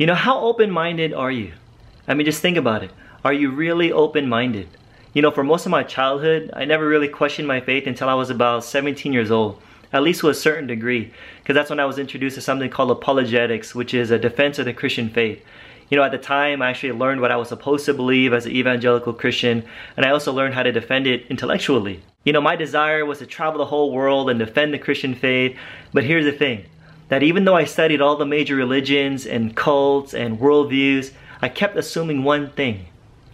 You know, how open-minded are you? I mean, just think about it. Are you really open-minded? You know, for most of my childhood, I never really questioned my faith until I was about 17 years old, at least to a certain degree, because that's when I was introduced to something called apologetics, which is a defense of the Christian faith. You know, at the time, I actually learned what I was supposed to believe as an evangelical Christian, and I also learned how to defend it intellectually. You know, my desire was to travel the whole world and defend the Christian faith, but here's the thing that even though I studied all the major religions and cults and worldviews, I kept assuming one thing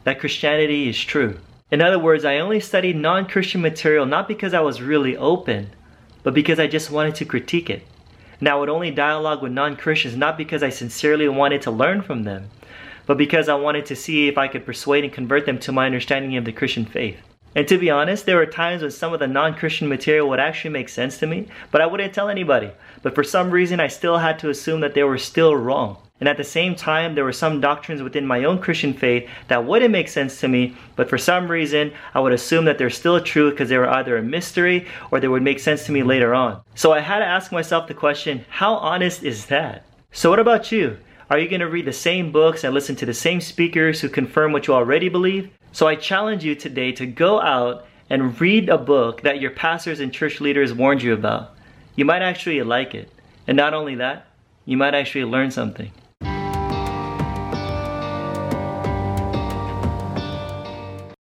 that Christianity is true. In other words, I only studied non Christian material not because I was really open, but because I just wanted to critique it. And I would only dialogue with non Christians not because I sincerely wanted to learn from them, but because I wanted to see if I could persuade and convert them to my understanding of the Christian faith. And to be honest, there were times when some of the non Christian material would actually make sense to me, but I wouldn't tell anybody. But for some reason, I still had to assume that they were still wrong. And at the same time, there were some doctrines within my own Christian faith that wouldn't make sense to me, but for some reason, I would assume that they're still true because they were either a mystery or they would make sense to me later on. So I had to ask myself the question, how honest is that? So what about you? Are you going to read the same books and listen to the same speakers who confirm what you already believe? So I challenge you today to go out and read a book that your pastors and church leaders warned you about. You might actually like it. And not only that, you might actually learn something.